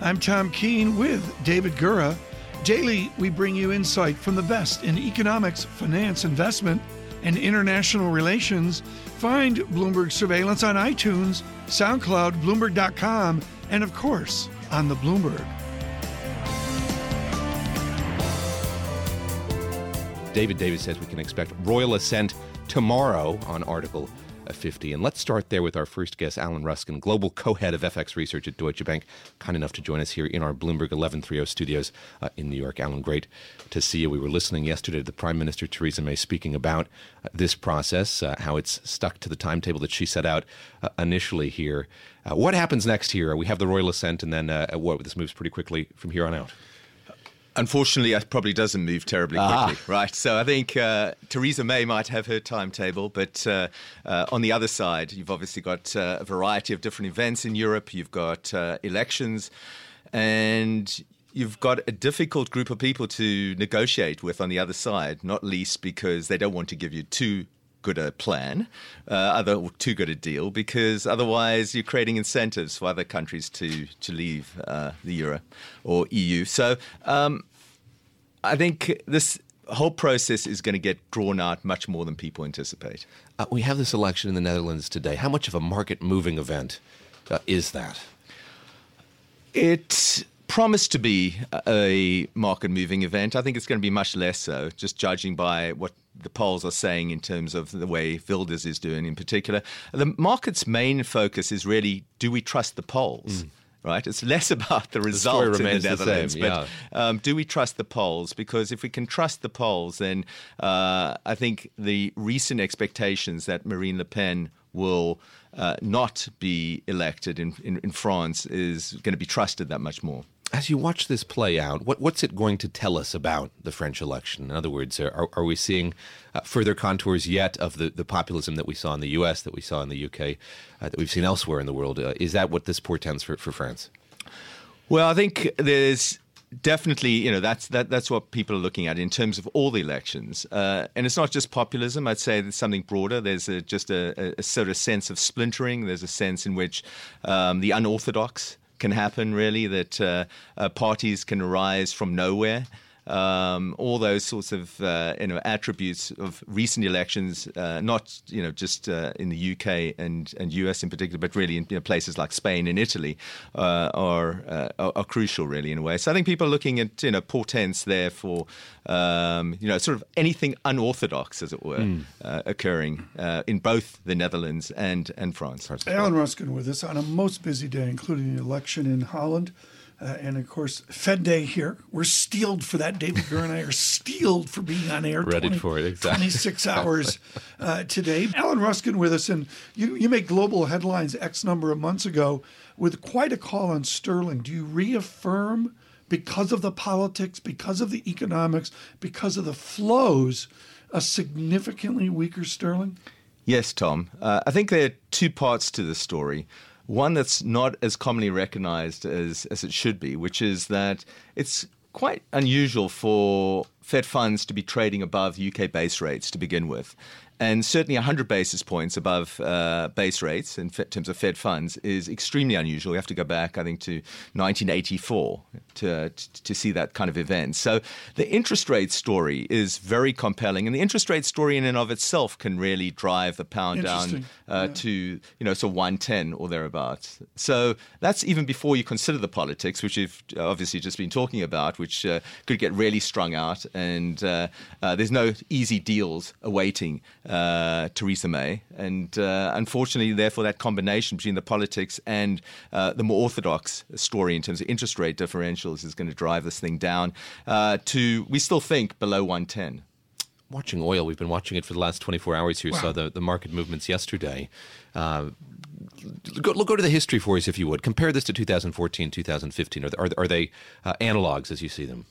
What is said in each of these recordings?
I'm Tom Keene with David Gura. Daily, we bring you insight from the best in economics, finance, investment, and international relations. Find Bloomberg Surveillance on iTunes, SoundCloud, Bloomberg.com, and of course, on the Bloomberg. David Davis says we can expect royal assent tomorrow on Article 50. And let's start there with our first guest, Alan Ruskin, global co-head of FX research at Deutsche Bank, kind enough to join us here in our Bloomberg 1130 studios uh, in New York. Alan, great to see you. We were listening yesterday to the Prime Minister Theresa May speaking about uh, this process, uh, how it's stuck to the timetable that she set out uh, initially here. Uh, what happens next here? We have the royal assent, and then uh, what? This moves pretty quickly from here on out. Unfortunately, it probably doesn't move terribly quickly, right? So I think uh, Theresa May might have her timetable, but uh, uh, on the other side, you've obviously got uh, a variety of different events in Europe. You've got uh, elections, and you've got a difficult group of people to negotiate with on the other side, not least because they don't want to give you too good a plan, uh, other too good a deal, because otherwise you're creating incentives for other countries to to leave uh, the euro or EU. So um, I think this whole process is going to get drawn out much more than people anticipate. Uh, we have this election in the Netherlands today. How much of a market moving event uh, is that? It promised to be a market moving event. I think it's going to be much less so, just judging by what the polls are saying in terms of the way Wilders is doing in particular. The market's main focus is really do we trust the polls? Mm. Right, it's less about the result the in the Netherlands, the yeah. but um, do we trust the polls? Because if we can trust the polls, then uh, I think the recent expectations that Marine Le Pen will uh, not be elected in, in, in France is going to be trusted that much more as you watch this play out, what, what's it going to tell us about the French election? In other words, are, are we seeing uh, further contours yet of the, the populism that we saw in the U.S., that we saw in the U.K., uh, that we've seen elsewhere in the world? Uh, is that what this portends for, for France? Well, I think there's definitely, you know, that's that that's what people are looking at in terms of all the elections, uh, and it's not just populism. I'd say it's something broader. There's a, just a, a, sort of sense of splintering. There's a sense in which um, the unorthodox can happen, really, that uh, uh, parties can arise from nowhere um, all those sorts of uh, you know attributes of recent elections, uh, not you know just uh, in the UK and, and US in particular, but really in you know, places like Spain and Italy uh, are, uh, are, are crucial really in a way. So I think people are looking at you know portents there for um, you know sort of anything unorthodox, as it were, mm. occurring in both the Netherlands and and France. Alan Ruskin with us on a most busy day, including the election in Holland. Uh, and of course, Fed Day here. We're steeled for that. David Gura and I are steeled for being on air. Ready 20, for it, exactly. 26 hours uh, today. Alan Ruskin with us, and you, you make global headlines X number of months ago with quite a call on sterling. Do you reaffirm, because of the politics, because of the economics, because of the flows, a significantly weaker sterling? Yes, Tom. Uh, I think there are two parts to the story one that's not as commonly recognized as, as it should be, which is that it's quite unusual for Fed funds to be trading above UK base rates to begin with and certainly 100 basis points above uh, base rates in terms of Fed funds is extremely unusual. You have to go back, I think, to 1984 to, to, to see that kind of event. So the interest rate story is very compelling, and the interest rate story in and of itself can really drive the pound down uh, yeah. to you know so 110 or thereabouts. So that's even before you consider the politics, which you've obviously just been talking about, which uh, could get really strung out, and uh, uh, there's no easy deals awaiting uh, Theresa May. And uh, unfortunately, therefore, that combination between the politics and uh, the more orthodox story in terms of interest rate differentials is going to drive this thing down uh, to, we still think, below 110. watching oil. We've been watching it for the last 24 hours here. Wow. Saw the, the market movements yesterday. Uh, go, go to the history for us, if you would. Compare this to 2014, 2015. Are, are, are they uh, analogs as you see them?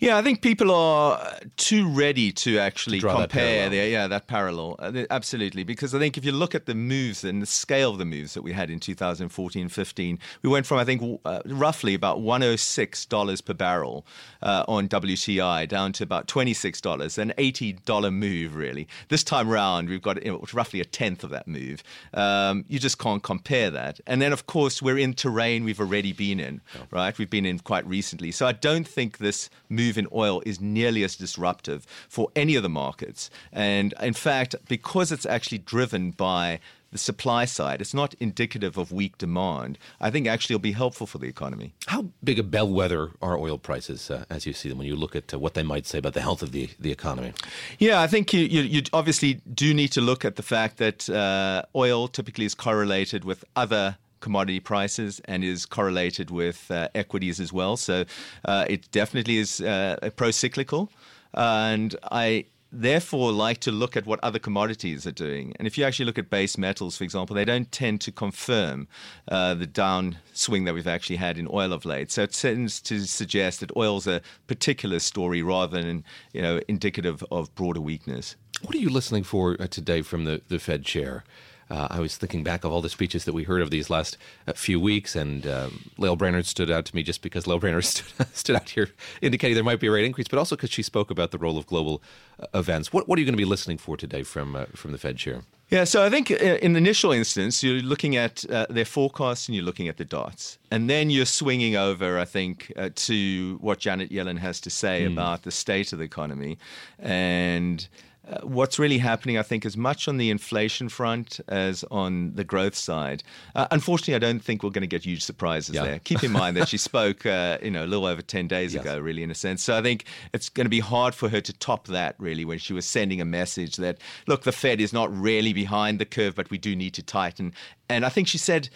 Yeah, I think people are too ready to actually Draw compare. parallel. The, yeah, that parallel. Uh, absolutely. Because I think if you look at the moves and the scale of the moves that we had in 2014 15, we went from, I think, uh, roughly about $106 per barrel uh, on WTI down to about $26, an $80 move, really. This time round, we've got you know, roughly a tenth of that move. Um, you just can't compare that. And then, of course, we're in terrain we've already been in, right? We've been in quite recently. So I don't think this move in oil is nearly as disruptive for any of the markets. And in fact, because it's actually driven by the supply side, it's not indicative of weak demand. I think actually it'll be helpful for the economy. How big a bellwether are oil prices uh, as you see them when you look at uh, what they might say about the health of the, the economy? Yeah, I think you, you, you obviously do need to look at the fact that uh, oil typically is correlated with other commodity prices and is correlated with uh, equities as well. So uh, it definitely is uh, pro cyclical. And I therefore like to look at what other commodities are doing. And if you actually look at base metals, for example, they don't tend to confirm uh, the downswing that we've actually had in oil of late. So it tends to suggest that oil's a particular story rather than you know indicative of broader weakness. What are you listening for uh, today from the, the Fed chair? Uh, I was thinking back of all the speeches that we heard of these last uh, few weeks, and um, Lael Brainerd stood out to me just because Lael Brainerd stood, stood out here, indicating there might be a rate increase, but also because she spoke about the role of global uh, events. What, what are you going to be listening for today from uh, from the Fed chair? Yeah, so I think uh, in the initial instance, you're looking at uh, their forecasts and you're looking at the dots. And then you're swinging over, I think, uh, to what Janet Yellen has to say about the state of the economy. And uh, what's really happening, I think, as much on the inflation front as on the growth side. Uh, unfortunately, I don't think we're going to get huge surprises Yeah. there. Keep in mind that she spoke, uh, you know, a little over 10 days Yes. ago, really, in a sense. So I think it's going to be hard for her to top that, really, when she was sending a message that, look, the Fed is not really behind the curve, but we do need to tighten. And I think she said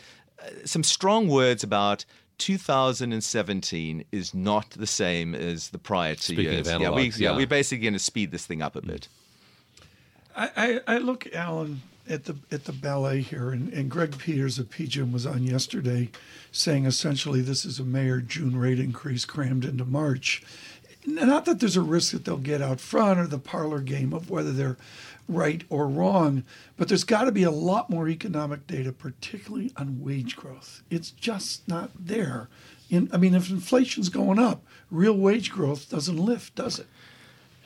uh, some strong words about 2017 is not the same as the prior two Speaking of years. yeah, we, yeah, yeah. we're basically going to speed this thing up a bit. I, I, look, Alan, at the at the ballet here, and, and Greg Peters of PGIM was on yesterday, saying essentially this is a May or June rate increase crammed into March. Not that there's a risk that they'll get out front or the parlor game of whether they're right or wrong, but there's got to be a lot more economic data, particularly on wage growth. It's just not there. In, I mean, if inflation's going up, real wage growth doesn't lift, does it?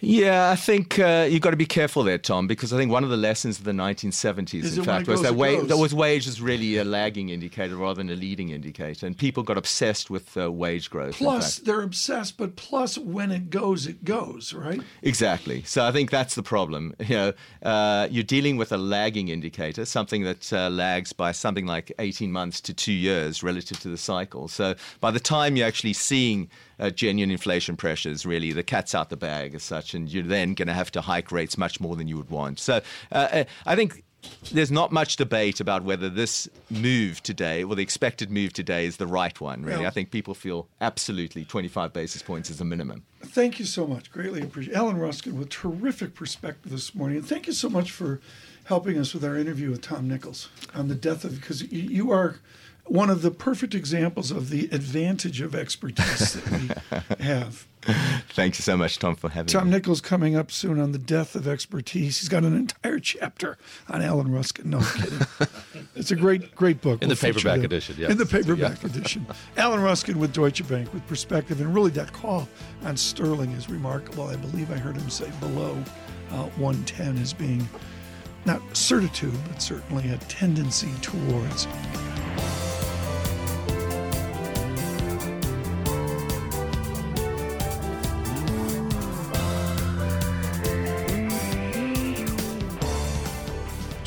Yeah, I think uh, you've got to be careful there, Tom, because I think one of the lessons of the 1970s, Is in fact, was that, wa- that was wage is really a lagging indicator rather than a leading indicator, and people got obsessed with uh, wage growth. Plus, they're obsessed, but plus, when it goes, it goes, right? Exactly. So I think that's the problem. You know, uh, you're dealing with a lagging indicator, something that uh, lags by something like 18 months to two years relative to the cycle. So by the time you're actually seeing uh, genuine inflation pressures, really the cat's out the bag as such, and you're then going to have to hike rates much more than you would want. So uh, uh, I think. There's not much debate about whether this move today, or the expected move today, is the right one. Really. I think people feel absolutely 25 basis points is the minimum. Thank you so much. Greatly appreciate Alan Ruskin with terrific perspective this morning. And thank you so much for helping us with our interview with Tom Nichols on the death of, because you, you are one of the perfect examples of the advantage of expertise that we have. Thank you so much, Tom, for having me. Tom Nichols coming up soon on the death of expertise. He's got an entire chapter on Alan Ruskin. No I'm kidding. it's a great, great book. In the paperback that. edition, yes. In the paperback edition. Alan Ruskin with Deutsche Bank with perspective, and really that call on Sterling is remarkable. I believe I heard him say below uh, 110 as being not certitude, but certainly a tendency towards.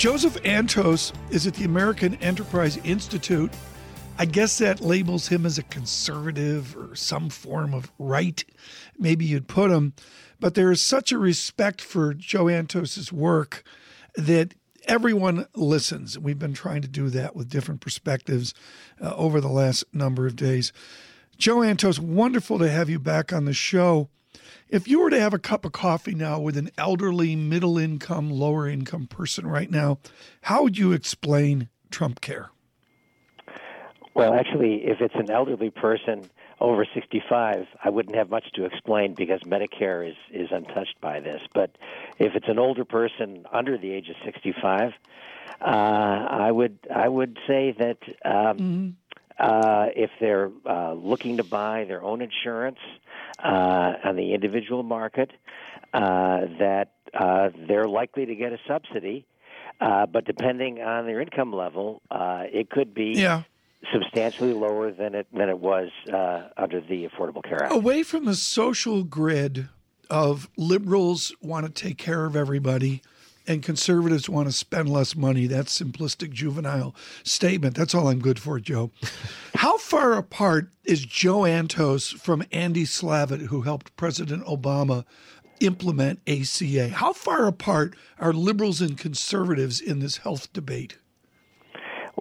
Joseph Antos is at the American Enterprise Institute. I guess that labels him as a conservative or some form of right. Maybe you'd put him. But there is such a respect for Joe Antos's work that everyone listens. We've been trying to do that with different perspectives uh, over the last number of days. Joe Antos, wonderful to have you back on the show. If you were to have a cup of coffee now with an elderly, middle income, lower income person right now, how would you explain Trump Care? Well, actually, if it's an elderly person over 65, I wouldn't have much to explain because Medicare is, is untouched by this. But if it's an older person under the age of 65, uh, I would I would say that um, mm-hmm. Uh, if they're uh, looking to buy their own insurance uh, on the individual market, uh, that uh, they're likely to get a subsidy. but depending on their income level, it could be yeah substantially lower than it than it was uh, under the Affordable Care Act. Away from the social grid of liberals want to take care of everybody and conservatives want to spend less money. That's simplistic juvenile statement. That's all I'm good for, Joe. How far apart is Joe Antos from Andy Slavitt, who helped President Obama implement ACA? How far apart are liberals and conservatives in this health debate?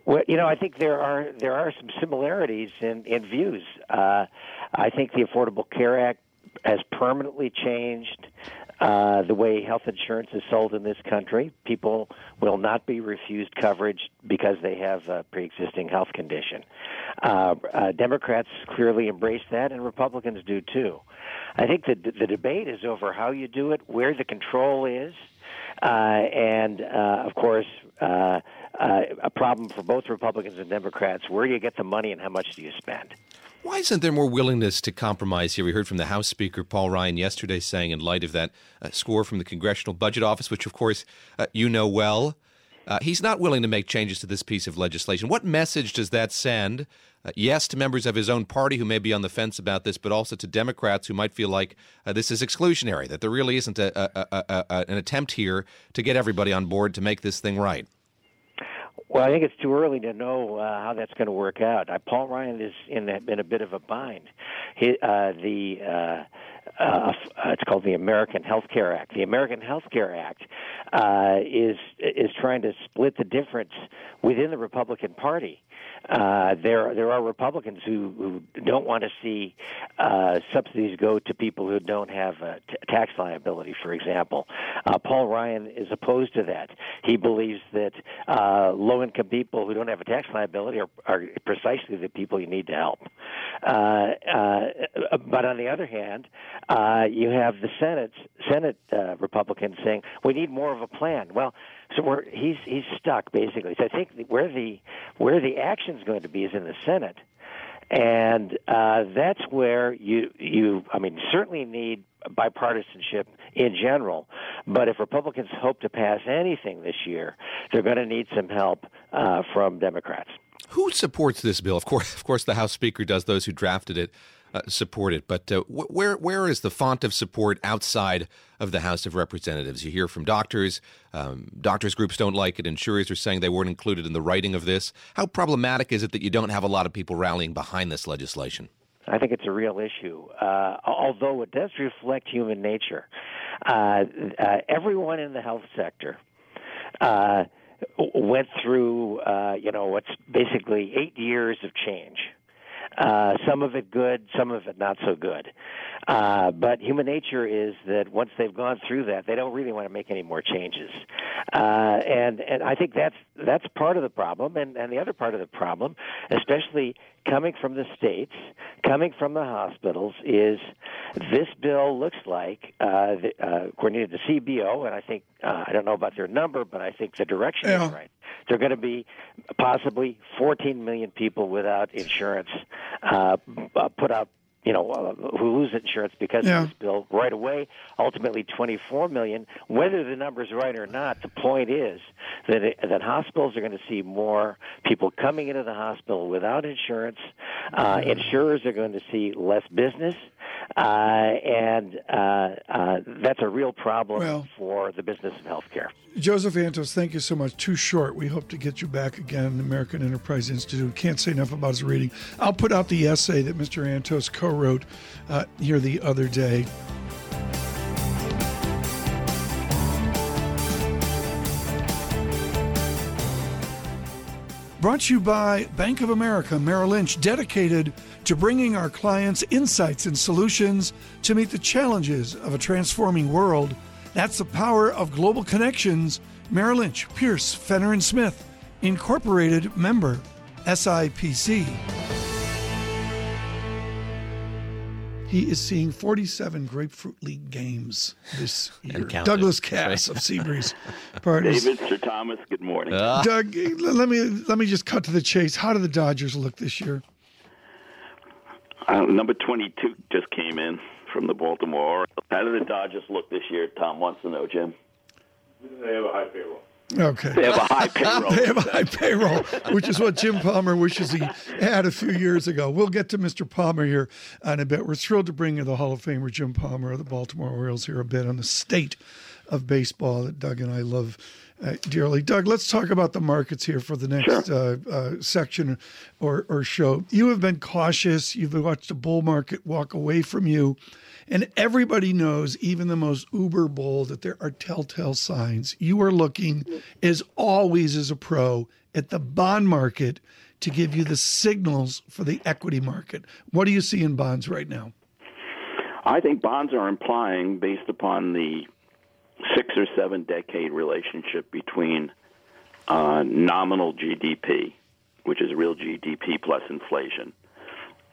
Well, you know, I think there are there are some similarities in in views. Uh, I think the Affordable Care Act has permanently changed uh, the way health insurance is sold in this country. People will not be refused coverage because they have a pre-existing health condition. Uh, uh, Democrats clearly embrace that, and Republicans do too. I think the the debate is over how you do it, where the control is, uh, and uh, of course. Uh, uh, a problem for both Republicans and Democrats. Where do you get the money and how much do you spend? Why isn't there more willingness to compromise here? We heard from the House Speaker Paul Ryan yesterday saying, in light of that uh, score from the Congressional Budget Office, which of course uh, you know well, uh, he's not willing to make changes to this piece of legislation. What message does that send? Uh, yes, to members of his own party who may be on the fence about this, but also to Democrats who might feel like uh, this is exclusionary, that there really isn't a, a, a, an attempt here to get everybody on board to make this thing right. Well, I think it's too early to know uh, how that's going to work out. Uh, Paul Ryan is in a, in a bit of a bind. He, uh, the uh, uh, it's called the American Health Care Act. The American Health Care Act uh, is is trying to split the difference within the Republican Party. Uh, there there are Republicans who, who don't want to see uh, subsidies go to people who don't have tax liability, for example. Uh, Paul Ryan is opposed to that. He believes that uh, low income people who don't have a tax liability are, are precisely the people you need to help. Uh, uh, but on the other hand, uh, you have the Senate Senate uh, Republicans saying we need more of a plan. Well, so we're, he's he's stuck basically. So I think where the where the action is going to be is in the Senate, and uh, that's where you you I mean certainly need bipartisanship in general. But if Republicans hope to pass anything this year, they're going to need some help uh, from Democrats. Who supports this bill? Of course, of course, the House Speaker does. Those who drafted it uh, support it. But uh, wh- where where is the font of support outside of the House of Representatives? You hear from doctors. Um, doctors groups don't like it. Insurers are saying they weren't included in the writing of this. How problematic is it that you don't have a lot of people rallying behind this legislation? I think it's a real issue, uh, although it does reflect human nature. Uh, uh, everyone in the health sector went through, you know, what's basically eight years of change. Uh, some of it good, some of it not so good. Uh, but human nature is that once they've gone through that, they don't really want to make any more changes. Uh, and and I think that's that's part of the problem. And and the other part of the problem, especially coming from the states, coming from the hospitals, is this bill looks like, uh, the, uh, according to the CBO, and I think uh, I don't know about their number, but I think the direction yeah. is right. They're going to be possibly 14 million people without insurance uh, put out you know, uh, who lose insurance because yeah. of this bill right away. Ultimately, 24 million. Whether the number's right or not, the point is that it, that hospitals are going to see more people coming into the hospital without insurance. Uh, insurers are going to see less business. Uh, and uh, uh, that's a real problem well, for the business of healthcare. Joseph Antos, thank you so much. Too short. We hope to get you back again. American Enterprise Institute. Can't say enough about his reading. I'll put out the essay that Mr. Antos co-wrote uh, here the other day. Brought to you by Bank of America Merrill Lynch, dedicated to bringing our clients insights and solutions to meet the challenges of a transforming world. That's the power of global connections. Merrill Lynch, Pierce, Fenner and Smith, Incorporated member, SIPC. He is seeing 47 Grapefruit League games this year. Douglas Kass of Seabreeze Partners. David Sir Thomas, good morning. Uh. Doug, let me let me just cut to the chase. How do the Dodgers look this year? Uh, number 22 just came in from the Baltimore Orioles. How do the Dodgers look this year? Tom wants to know, Jim. They have a high payroll. Okay. They have a high payroll. they have a high payroll, which is what Jim Palmer wishes he had a few years ago. We'll get to Mr. Palmer here in a bit. We're thrilled to bring you the Hall of Famer Jim Palmer of the Baltimore Orioles here a bit on the state of baseball that Doug and I love uh, dearly. Doug, let's talk about the markets here for the next sure. uh, uh, section or, or show. You have been cautious. You've watched the bull market walk away from you. And everybody knows, even the most uber bull, that there are telltale signs. You are looking, as always, as a pro, at the bond market to give you the signals for the equity market. What do you see in bonds right now? I think bonds are implying, based upon the six or seven decade relationship between uh, nominal GDP, which is real GDP plus inflation,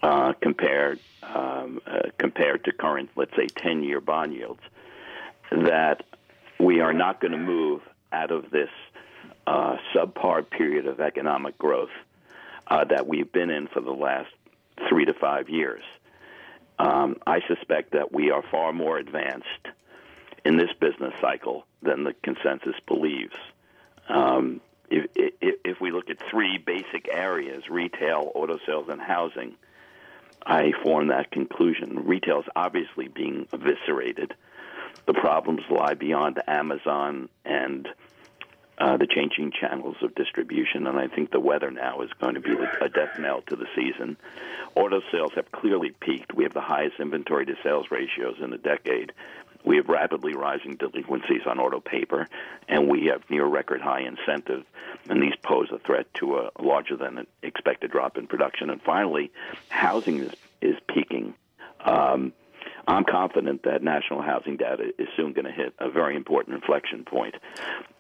uh, compared um, uh, compared to current, let's say, ten year bond yields, that we are not going to move out of this uh, subpar period of economic growth uh, that we've been in for the last three to five years. Um, I suspect that we are far more advanced in this business cycle than the consensus believes. Um, if, if, if, we look at three basic areas retail, auto sales, and housing I form that conclusion. Retail is obviously being eviscerated. The problems lie beyond Amazon and uh, the changing channels of distribution, and I think the weather now is going to be a death knell to the season. Auto sales have clearly peaked. We have the highest inventory to sales ratios in a decade. We have rapidly rising delinquencies on auto paper, and we have near record high incentive, and these pose a threat to a larger than expected drop in production. And finally, housing is, is peaking. Um, I'm confident that national housing data is soon going to hit a very important inflection point.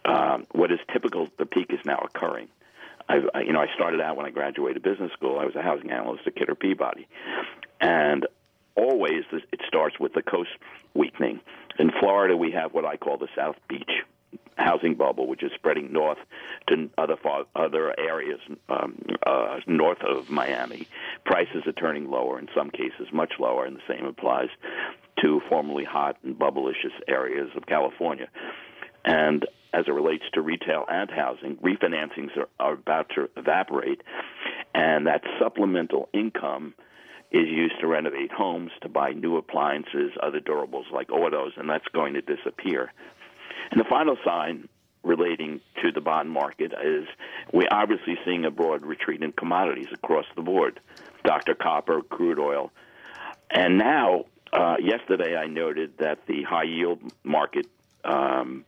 Um, what is typical, the peak is now occurring. I, you know, I started out when I graduated business school. I was a housing analyst at Kidder Peabody, and always it starts with the coast weakening. In Florida, we have what I call the South Beach housing bubble, which is spreading north to other far, other areas um, uh, north of Miami. Prices are turning lower in some cases, much lower, and the same applies to formerly hot and bubblicious areas of California. And as it relates to retail and housing, refinancings are, are about to evaporate, and that supplemental income is used to renovate homes, to buy new appliances, other durables like autos, and that's going to disappear. And the final sign relating to the bond market is we're obviously seeing a broad retreat in commodities across the board Dr. Copper, crude oil. And now, uh, yesterday I noted that the high yield market, um,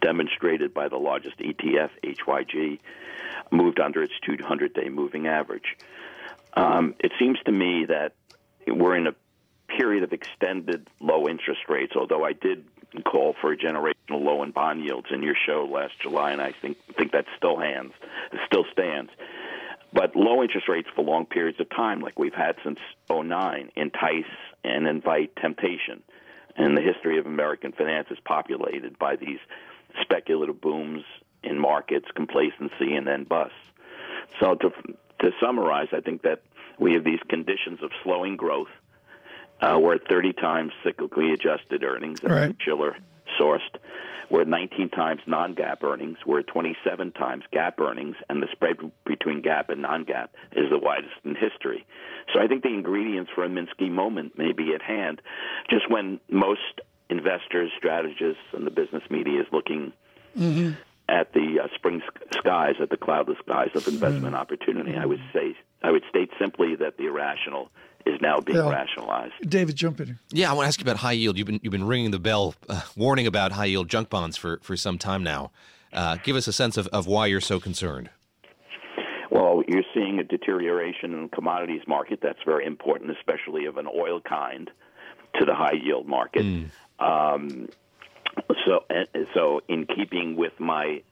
demonstrated by the largest ETF, HYG, moved under its 200 day moving average. Um, it seems to me that we're in a period of extended low interest rates, although I did call for a generational low in bond yields in your show last July, and I think think that still hands, still stands. But low interest rates for long periods of time, like we've had since 09, entice and invite temptation. And the history of American finance is populated by these speculative booms in markets, complacency, and then busts. So to to summarize, I think that we have these conditions of slowing growth. Uh, we're at 30 times cyclically adjusted earnings, right. Shiller sourced. We're at 19 times non-GAAP earnings. We're at 27 times GAAP earnings, and the spread between GAAP and non-GAAP is the widest in history. So I think the ingredients for a Minsky moment may be at hand, just when most investors, strategists, and the business media is looking mm-hmm at the uh, spring skies, at the cloudless skies of investment mm. opportunity. I would say, I would state simply that the irrational is now being yeah. rationalized. David, jump in. Yeah, I want to ask you about high yield. You've been you've been ringing the bell, uh, warning about high yield junk bonds for for some time now. Uh, give us a sense of, of why you're so concerned. Well, you're seeing a deterioration in the commodities market. That's very important, especially of an oil kind to the high yield market. Mm. Um, so, so in keeping with my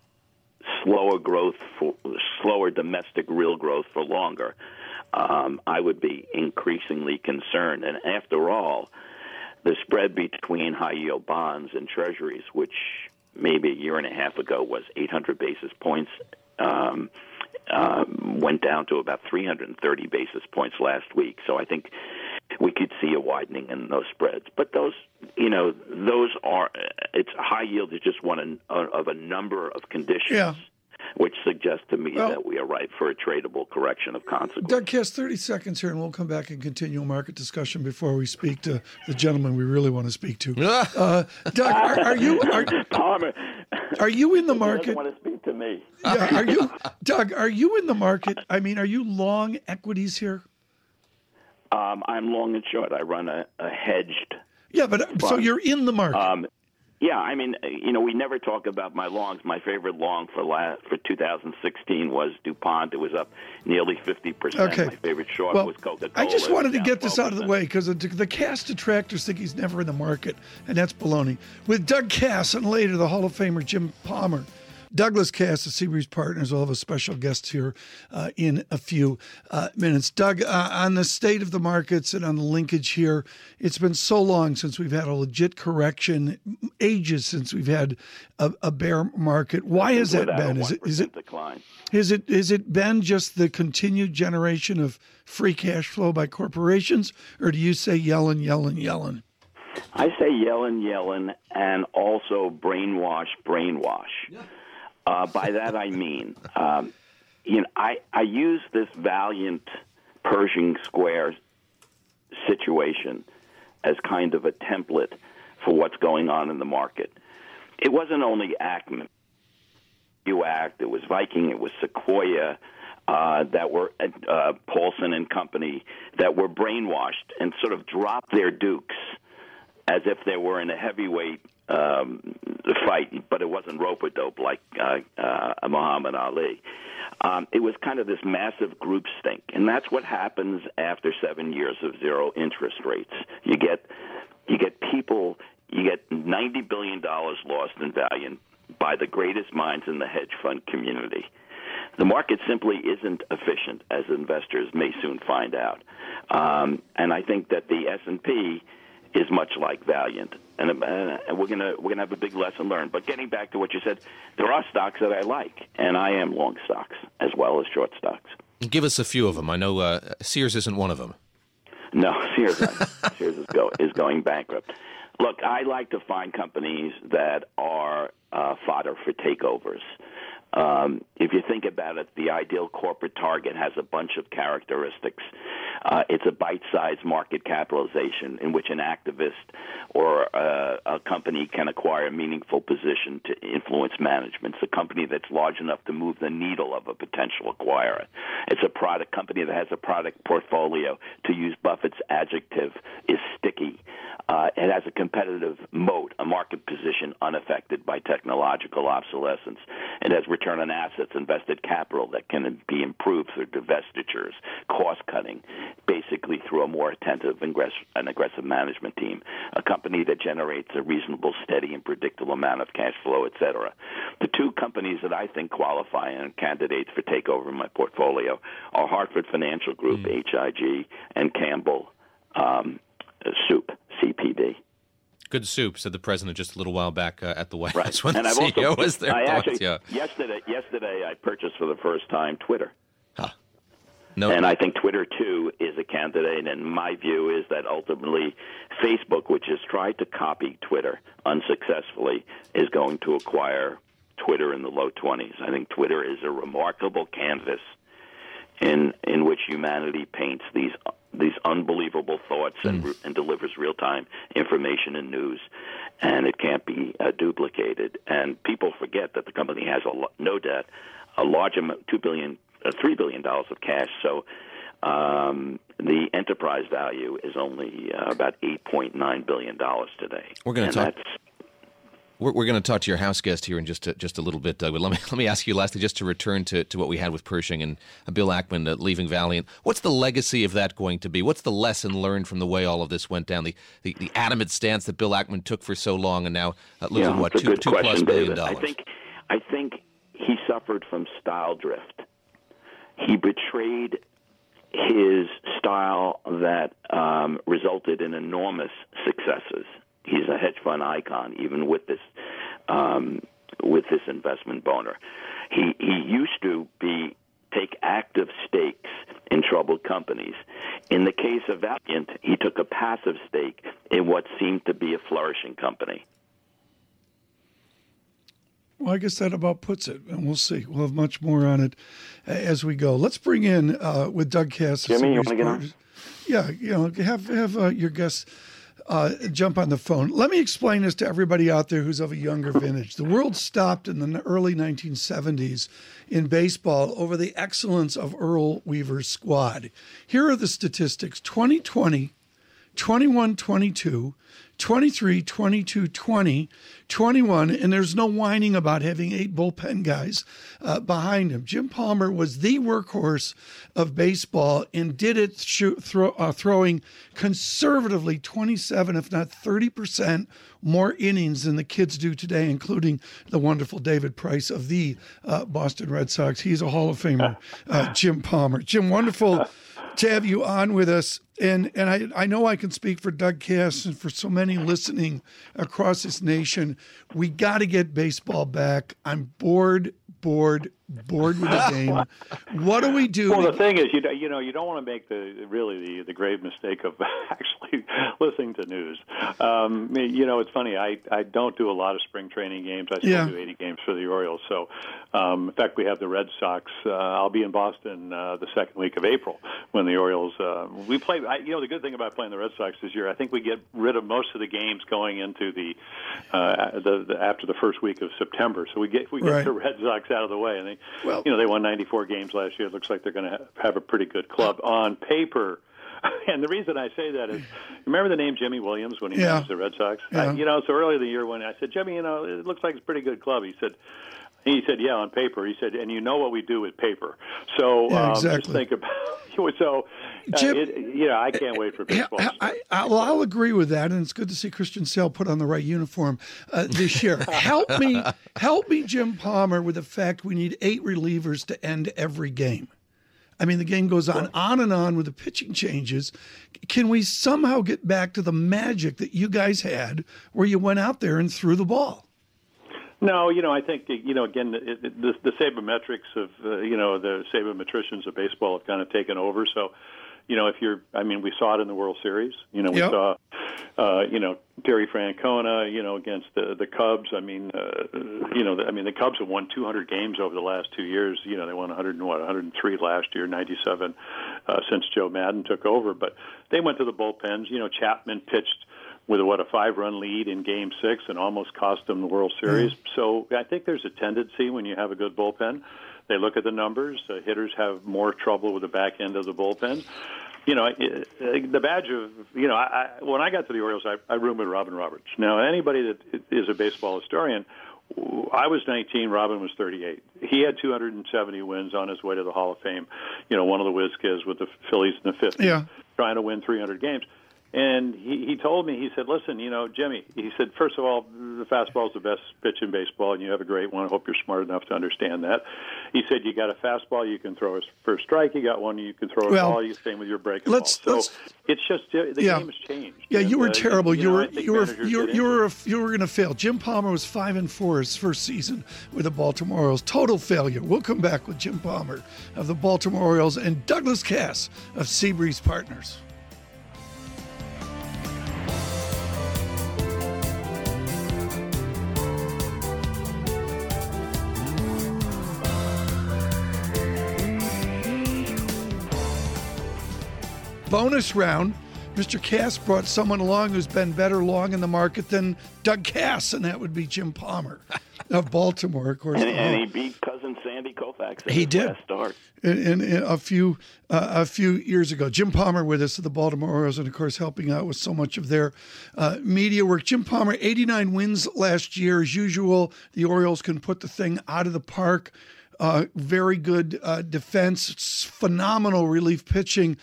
slower growth, for, slower domestic real growth for longer, um, I would be increasingly concerned. And after all, the spread between high yield bonds and treasuries, which maybe a year and a half ago was 800 basis points, um, uh, went down to about 330 basis points last week. So I think we could see a widening in those spreads. But those, you know, those are it's high yield is just one of a number of conditions. Yeah which suggests to me well, that we are ripe for a tradable correction of consequence. Doug Kass, 30 seconds here, and we'll come back and continue a market discussion before we speak to the gentleman we really want to speak to. uh, Doug, are, are you are, Palmer? Are you in the market? Want to speak to me? Yeah, are you, Doug? Are you in the market? I mean, are you long equities here? Um, I'm long and short. I run a, a hedged. Yeah, but fund. so you're in the market. Um, yeah, I mean, you know, we never talk about my longs. My favorite long for last, for 2016 was DuPont. It was up nearly 50 percent. Okay. My favorite short well, was Coca-Cola. I just wanted to get this out of the way because the, the Kass detractors think he's never in the market, and that's baloney. With Doug Kass and later the Hall of Famer Jim Palmer. Douglas Kass the Seabreeze Partners, will have a special guest here uh, in a few uh, minutes. Doug, uh, on the state of the markets and on the linkage here, it's been so long since we've had a legit correction, ages since we've had a, a bear market. Why has that been? Is it is it decline? Is it is it been just the continued generation of free cash flow by corporations, or do you say Yellen, Yellen, Yellen? I say Yellen, Yellen, and also brainwash, brainwash. Yeah. Uh, by that I mean, um, you know, I, I use this Valeant Pershing Square situation as kind of a template for what's going on in the market. It wasn't only Ackman, you Act, it was Viking, it was Sequoia. Uh, that were uh, Paulson and company that were brainwashed and sort of dropped their dukes as if they were in a heavyweight um, fight, but it wasn't rope dope like uh, uh, Muhammad Ali. Um, it was kind of this massive group stink, and that's what happens after seven years of zero interest rates. You get you get people, you get ninety billion dollars lost in value by the greatest minds in the hedge fund community. The market simply isn't efficient, as investors may soon find out. Um, and I think that the S and P is much like Valeant, and, uh, and we're gonna we're gonna have a big lesson learned. But getting back to what you said, there are stocks that I like, and I am long stocks as well as short stocks. Give us a few of them. I know uh, Sears isn't one of them. No, Sears Sears is, go, is going bankrupt. Look, I like to find companies that are uh, fodder for takeovers. Um, if you think about it, the ideal corporate target has a bunch of characteristics. Uh, it's a bite-sized market capitalization in which an activist or uh, a company can acquire a meaningful position to influence management. It's a company that's large enough to move the needle of a potential acquirer. It's a product company that has a product portfolio. To use Buffett's adjective, is sticky. Uh, it has a competitive moat, a market position unaffected by technological obsolescence. It has return on assets, invested capital that can be improved through divestitures, cost cutting, basically through a more attentive and aggressive management team, a company that generates a reasonable, steady, and predictable amount of cash flow, et cetera. The two companies that I think qualify and candidates for takeover in my portfolio are Hartford Financial Group, mm. HIG, and Campbell um, Soup, CPB. Good soup," said the president just a little while back uh, at the White right. House when and the I've CEO also, was there. I actually, yeah. yesterday, yesterday I purchased for the first time Twitter. Huh. No. And I think Twitter too is a candidate. And my view is that ultimately, Facebook, which has tried to copy Twitter unsuccessfully, is going to acquire Twitter in the low 20s. I think Twitter is a remarkable canvas in in which humanity paints these these unbelievable thoughts and, mm. and delivers real time information and news, and it can't be uh, duplicated. And people forget that the company has a no debt, a large amount, two billion, uh, three billion dollars of cash. So. Um, the enterprise value is only uh, about eight point nine billion dollars today. We're going to talk. We're, we're going to talk to your house guest here in just a, just a little bit, Doug. But let me let me ask you lastly, just to return to, to what we had with Pershing and uh, Bill Ackman uh, leaving Valeant. What's the legacy of that going to be? What's the lesson learned from the way all of this went down? The the, the adamant stance that Bill Ackman took for so long, and now uh, losing yeah, what two two question, plus billion David. dollars. I think I think he suffered from style drift. He betrayed his style that um, resulted in enormous successes. He's a hedge fund icon, even with this um, with this investment boner. He he used to be take active stakes in troubled companies. In the case of Valeant, he took a passive stake in what seemed to be a flourishing company. Well, I guess that about puts it, and we'll see. We'll have much more on it uh, as we go. Let's bring in uh, with Doug Kass. Jimmy, you want to get on? Yeah, you know, have have uh, your guests uh, jump on the phone. Let me explain this to everybody out there who's of a younger vintage. The world stopped in the early 1970s in baseball over the excellence of Earl Weaver's squad. Here are the statistics: 2020, 21 22. 23, 22, 20, 21, and there's no whining about having eight bullpen guys uh, behind him. Jim Palmer was the workhorse of baseball and did it throw, uh, throwing conservatively 27, if not 30% more innings than the kids do today, including the wonderful David Price of the uh, Boston Red Sox. He's a Hall of Famer, uh, Jim Palmer. Jim, wonderful to have you on with us. And and I, I know I can speak for Doug Kass and for so many listening across this nation. We got to get baseball back. I'm bored, bored, bored with the game. What do we do? Well, the thing is, you don't- you know, you don't want to make the really the, the grave mistake of actually listening to news. Um, you know, it's funny. I I don't do a lot of spring training games. I still Yeah. do 80 games for the Orioles. So, um, in fact, we have the Red Sox. Uh, I'll be in Boston uh, the second week of April when the Orioles. Uh, we play. I, you know, the good thing about playing the Red Sox this year, I think we get rid of most of the games going into the, uh, the, the after the first week of September. So we get we get Right. the Red Sox out of the way, and they, Well- you know, they won 94 games last year. It looks like they're going to have, a pretty good club on paper. And the reason I say that is, remember the name Jimy Williams when he Yeah. managed the Red Sox? Yeah. I, you know, so earlier in the year when I said, Jimmy, you know, it looks like it's a pretty good club. He said, he said, yeah, on paper. He said, and you know what we do with paper. So Yeah, um, just exactly. think about. So, uh, Jim- it, yeah, I can't wait for baseball. I, I, well, I'll agree with that, and it's good to see Christian Sale put on the right uniform uh, this year. help me, help me, Jim Palmer, with the fact we need eight relievers to end every game. I mean, the game goes on, on and on with the pitching changes. Can we somehow get back to the magic that you guys had, where you went out there and threw the ball? No, you know, I think you know again it, it, the, the sabermetrics of uh, you know the sabermetricians of baseball have kind of taken over. So, you know, if you're, I mean, we saw it in the World Series. You know, we Yep. saw, uh, you know, Terry Francona, you know, against the the Cubs. I mean, uh, you know, the, I mean, the Cubs have won 200 games over the last two years. You know, they won 100 and what 103 last year, 97 uh, since Joe Maddon took over. But they went to the bullpens. You know, Chapman pitched with a, what a five-run lead in Game Six and almost cost them the World Series. So I think there's a tendency when you have a good bullpen, they look at the numbers. Uh, hitters have more trouble with the back end of the bullpen. You know, it, the badge of you know, I, I, when I got to the Orioles, I, I roomed with Robin Roberts. Now, anybody that is a baseball historian. I was 19. Robin was 38. He had 270 wins on his way to the Hall of Fame. You know, one of the whiz kids with the Phillies in the 50s, Yeah. trying to win 300 games. And he, he told me, he said, listen, you know, Jimmy, he said, first of all, the fastball is the best pitch in baseball, and you have a great one. I hope you're smart enough to understand that. He said, you got a fastball you can throw for a strike. You got one you can throw a Well, ball. You same with your breaking let's- ball. let's- So it's just the Yeah. game has changed. Yeah, you were uh, terrible. You, know, were you were you were you were you were going to fail. Jim Palmer was five and four his first season with the Baltimore Orioles. Total failure. We'll come back with Jim Palmer of the Baltimore Orioles and Douglas Kass of Seabreeze Partners. Bonus round, Mr. Kass brought someone along who's been better long in the market than Doug Kass, and that would be Jim Palmer of Baltimore, of course. And, and he beat cousin Sandy Koufax. He did. last start. in, in a few uh, a few years ago. Jim Palmer with us at the Baltimore Orioles, and of course helping out with so much of their uh, media work. Jim Palmer, 89 wins last year, as usual. The Orioles can put the thing out of the park. Uh, very good uh, defense, phenomenal relief pitching.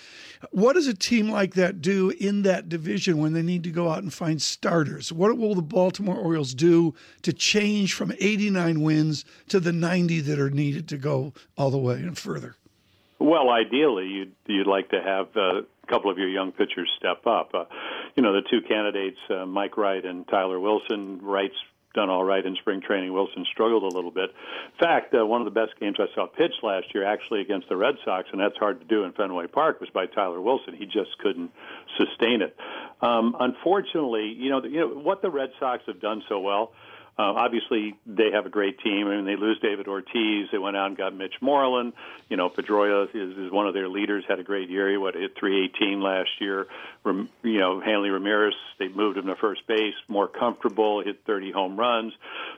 What does a team like that do in that division when they need to go out and find starters? What will the Baltimore Orioles do to change from 89 wins to the 90 that are needed to go all the way and further? Well, ideally, you'd you'd like to have uh, a couple of your young pitchers step up. Uh, you know, the two candidates, uh, Mike Wright and Tyler Wilson. Wright's done all right in spring training. Wilson struggled a little bit. In fact, uh, one of the best games I saw pitched last year, actually against the Red Sox, and that's hard to do in Fenway Park, was by Tyler Wilson. He just couldn't sustain it. Um, unfortunately, you know, you know what the Red Sox have done so well. Uh, obviously, they have a great team. I mean, they lose David Ortiz. They went out and got Mitch Moreland. You know, Pedroia is, is one of their leaders. Had a great year. He what hit 318 last year. Rem, you know, Hanley Ramirez. They moved him to first base, more comfortable. Hit 30 home runs.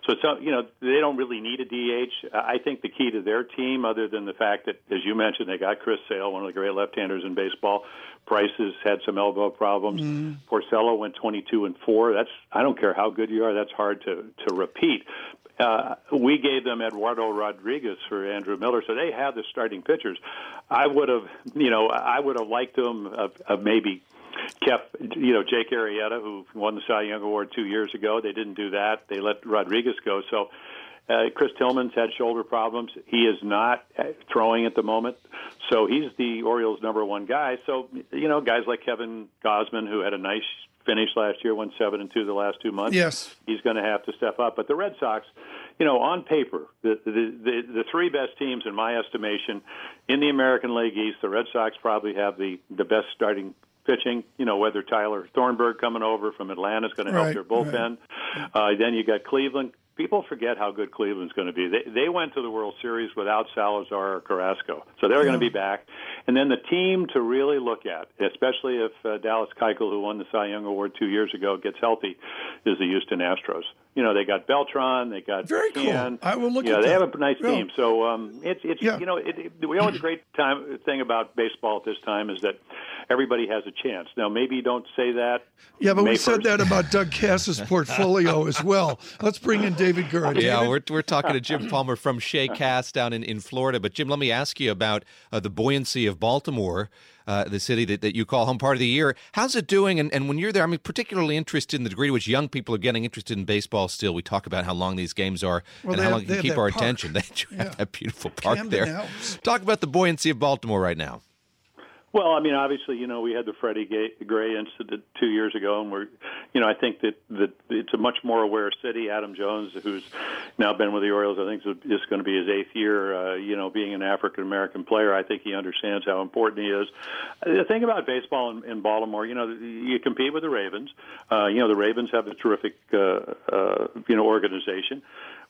So it's you know they don't really need a DH. I think the key to their team, other than the fact that, as you mentioned, they got Chris Sale, one of the great left-handers in baseball. Price has had some elbow problems. Mm. Porcello went 22 and four. That's I don't care how good you are. That's hard to to repeat. Uh, we gave them Eduardo Rodriguez for Andrew Miller, so they had the starting pitchers. I would have, you know, I would have liked them of, of maybe kept, you know, Jake Arrieta, who won the Cy Young Award two years ago. They didn't do that. They let Rodriguez go. So uh, Chris Tillman's had shoulder problems. He is not uh, throwing at the moment, so he's the Orioles' number one guy. So you know, guys like Kevin Gausman, who had a nice finish last year, won seven and two the last two months. Yes. he's going to have to step up. But the Red Sox, you know, on paper, the the the, the three best teams in my estimation in the American League East, the Red Sox probably have the the best starting pitching. You know, whether Tyler Thornburg coming over from Atlanta is going to help Right, their bullpen. Uh, then you got Cleveland. People forget how good Cleveland's going to be. They they went to the World Series without Salazar or Carrasco, so they're going to be back. And then the team to really look at, especially if uh, Dallas Keuchel, who won the Cy Young Award two years ago, gets healthy, is the Houston Astros. You know, they got Beltran, they got Very cool. I will look Yeah, at they that. have a nice Yeah. team. So um, it's it's Yeah. you know it, it, we always a great time thing about baseball at this time is that everybody has a chance. Now maybe you don't say that. Yeah, but we May said that about Doug Kass's portfolio as well. Let's bring in David Gura. Yeah, David? we're, we're talking to Jim Palmer from Shea Cass down in, in Florida. But, Jim, let me ask you about uh, the buoyancy of Baltimore, uh, the city that, that you call home part of the year. How's it doing? And, and when you're there, I'm particularly interested in the degree to which young people are getting interested in baseball still. We talk about how long these games are Well, and how have- long they can keep our park. attention. They do have Yeah. that beautiful park Camden there. Talk about the buoyancy of Baltimore right now. Well, I mean, obviously, you know, we had the Freddie Gray incident two years ago, and we're, you know, I think that that it's a much more aware city. Adam Jones, who's now been with the Orioles, I think is going to be his eighth year. Uh, you know, being an African American player, I think he understands how important he is. The thing about baseball in, in Baltimore, you know, you compete with the Ravens. Uh, you know, the Ravens have a terrific, uh, uh, you know, organization.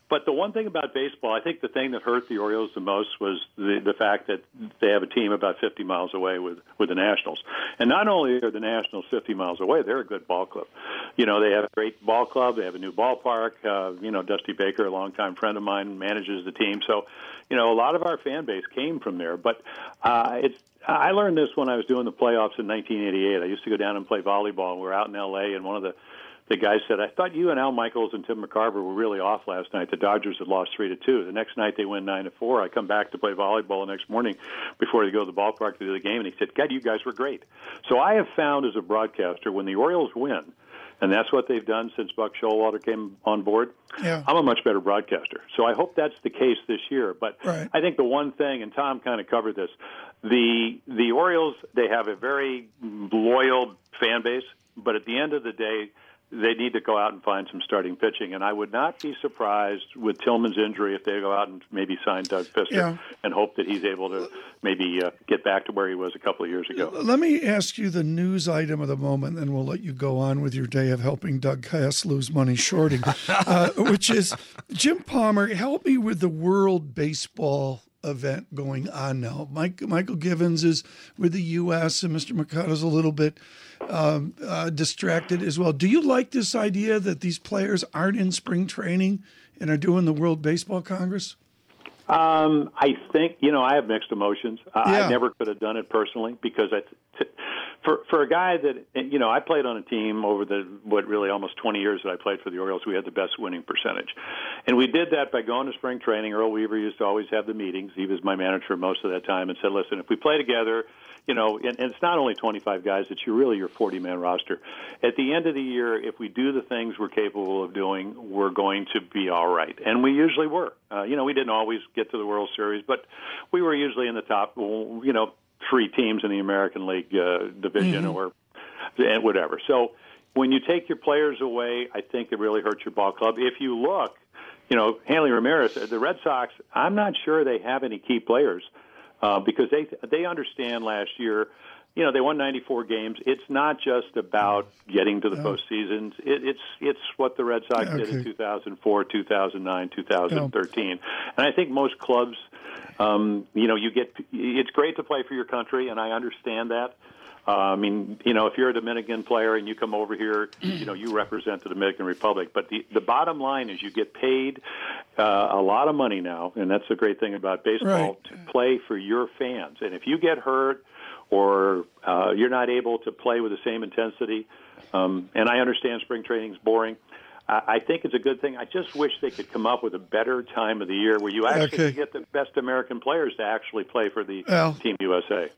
But the one thing about baseball, I think the thing that hurt the Orioles the most was the the fact that they have a team about 50 miles away with with the Nationals. And not only are the Nationals 50 miles away, they're a good ball club. You know, they have a great ball club. They have a new ballpark. Uh, you know, Dusty Baker, a longtime friend of mine, manages the team. So, you know, a lot of our fan base came from there. But uh, it's I learned this when I was doing the playoffs in 1988. I used to go down and play volleyball. We were out in L.A. and one of the the guy said, "I thought you and Al Michaels and Tim McCarver were really off last night. The Dodgers had lost three to two. The next night they win nine to four. I come back to play volleyball the next morning before they go to the ballpark to do the game, and he said, "God, you guys were great." So I have found as a broadcaster when the Orioles win, and that's what they've done since Buck Showalter came on board. Yeah. I'm a much better broadcaster. So I hope that's the case this year. But Right. I think the one thing, and Tom kind of covered this, the the Orioles they have a very loyal fan base, but at the end of the day, they need to go out and find some starting pitching. And I would not be surprised with Tillman's injury if they go out and maybe sign Doug Fister Yeah. and hope that he's able to maybe uh, get back to where he was a couple of years ago. Let me ask you the news item of the moment, and we'll let you go on with your day of helping Doug Kass lose money shorting, uh, which is Jim Palmer. Help me with the World Baseball event going on now. Mike, Mychal Givens is with the U.S. and Mr. Machado's a little bit um, uh, distracted as well. Do you like this idea that these players aren't in spring training and are doing the World Baseball Congress? Um, I think you know I have mixed emotions. I, Yeah. I never could have done it personally because I, t- for for a guy that you know I played on a team over the what really almost 20 years that I played for the Orioles. We had the best winning percentage, and we did that by going to spring training. Earl Weaver used to always have the meetings. He was my manager most of that time, and said, "Listen, if we play together." You know, and, and it's not only 25 guys; it's your really your 40 man roster. At the end of the year, if we do the things we're capable of doing, we're going to be all right, and we usually were. Uh, you know, we didn't always get to the World Series, but we were usually in the top. You know, three teams in the American League uh, division, or and whatever. So when you take your players away, I think it really hurts your ball club. If you look, you know, Hanley Ramirez, the Red Sox. I'm not sure they have any key players uh, because they they understand last year. You know, they won 94 games. It's not just about getting to the postseason. It, it's it's what the Red Sox did in 2004, 2009, 2013, and I think most clubs. Um, you know, you get. It's great to play for your country, and I understand that. Uh, I mean, you know, if you're a Dominican player and you come over here, you know, you represent the Dominican Republic. But the the bottom line is you get paid uh, a lot of money now, and that's the great thing about baseball Right. to play for your fans. And if you get hurt or uh, you're not able to play with the same intensity, um, and I understand spring training's boring. I I think it's a good thing. I just wish they could come up with a better time of the year where you actually Okay. get the best American players to actually play for the Well, Team USA.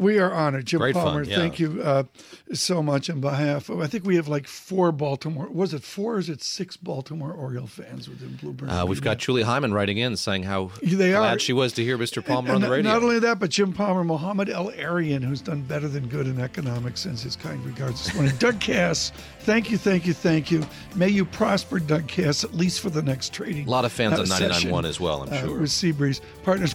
We are honored. Jim Great fun, Palmer, yeah. thank you uh, so much on behalf of, I think we have like four Baltimore, was it four or is it six Baltimore Oriole fans within Bluebird? Uh, we've got Julie Hyman writing in saying how They glad are. she was to hear Mr. Palmer And on the radio. Not only that, but Jim Palmer, Mohamed El-Erian, who's done better than good in economics, sends his kind regards this morning. Doug Kass, thank you, thank you, thank you. May you prosper, Doug Kass, at least for the next trading. a lot of fans uh, on session, 99.1 as well, I'm uh, sure. With Seabreeze Partners.